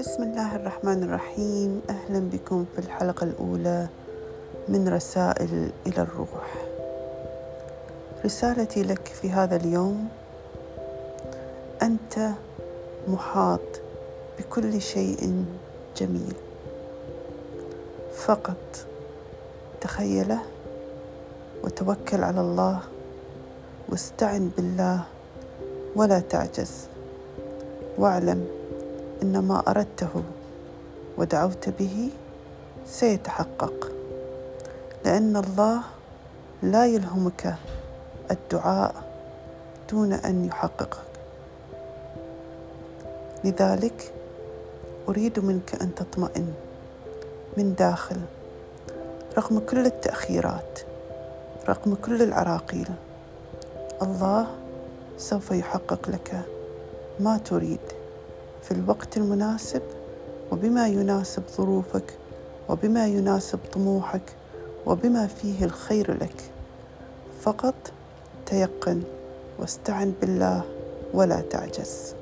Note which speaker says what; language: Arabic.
Speaker 1: بسم الله الرحمن الرحيم. أهلا بكم في الحلقة الأولى من رسائل إلى الروح. رسالتي لك في هذا اليوم أنت محاط بكل شيء جميل. فقط تخيله وتوكل على الله واستعن بالله ولا تعجز. واعلم إن ما أردته ودعوت به سيتحقق. لأن الله لا يلهمك الدعاء دون أن يحققك. لذلك أريد منك أن تطمئن من داخل. رغم كل التأخيرات رغم كل العراقيل الله سوف يحقق لك ما تريد في الوقت المناسب وبما يناسب ظروفك وبما يناسب طموحك وبما فيه الخير لك. فقط تيقن واستعن بالله ولا تعجز.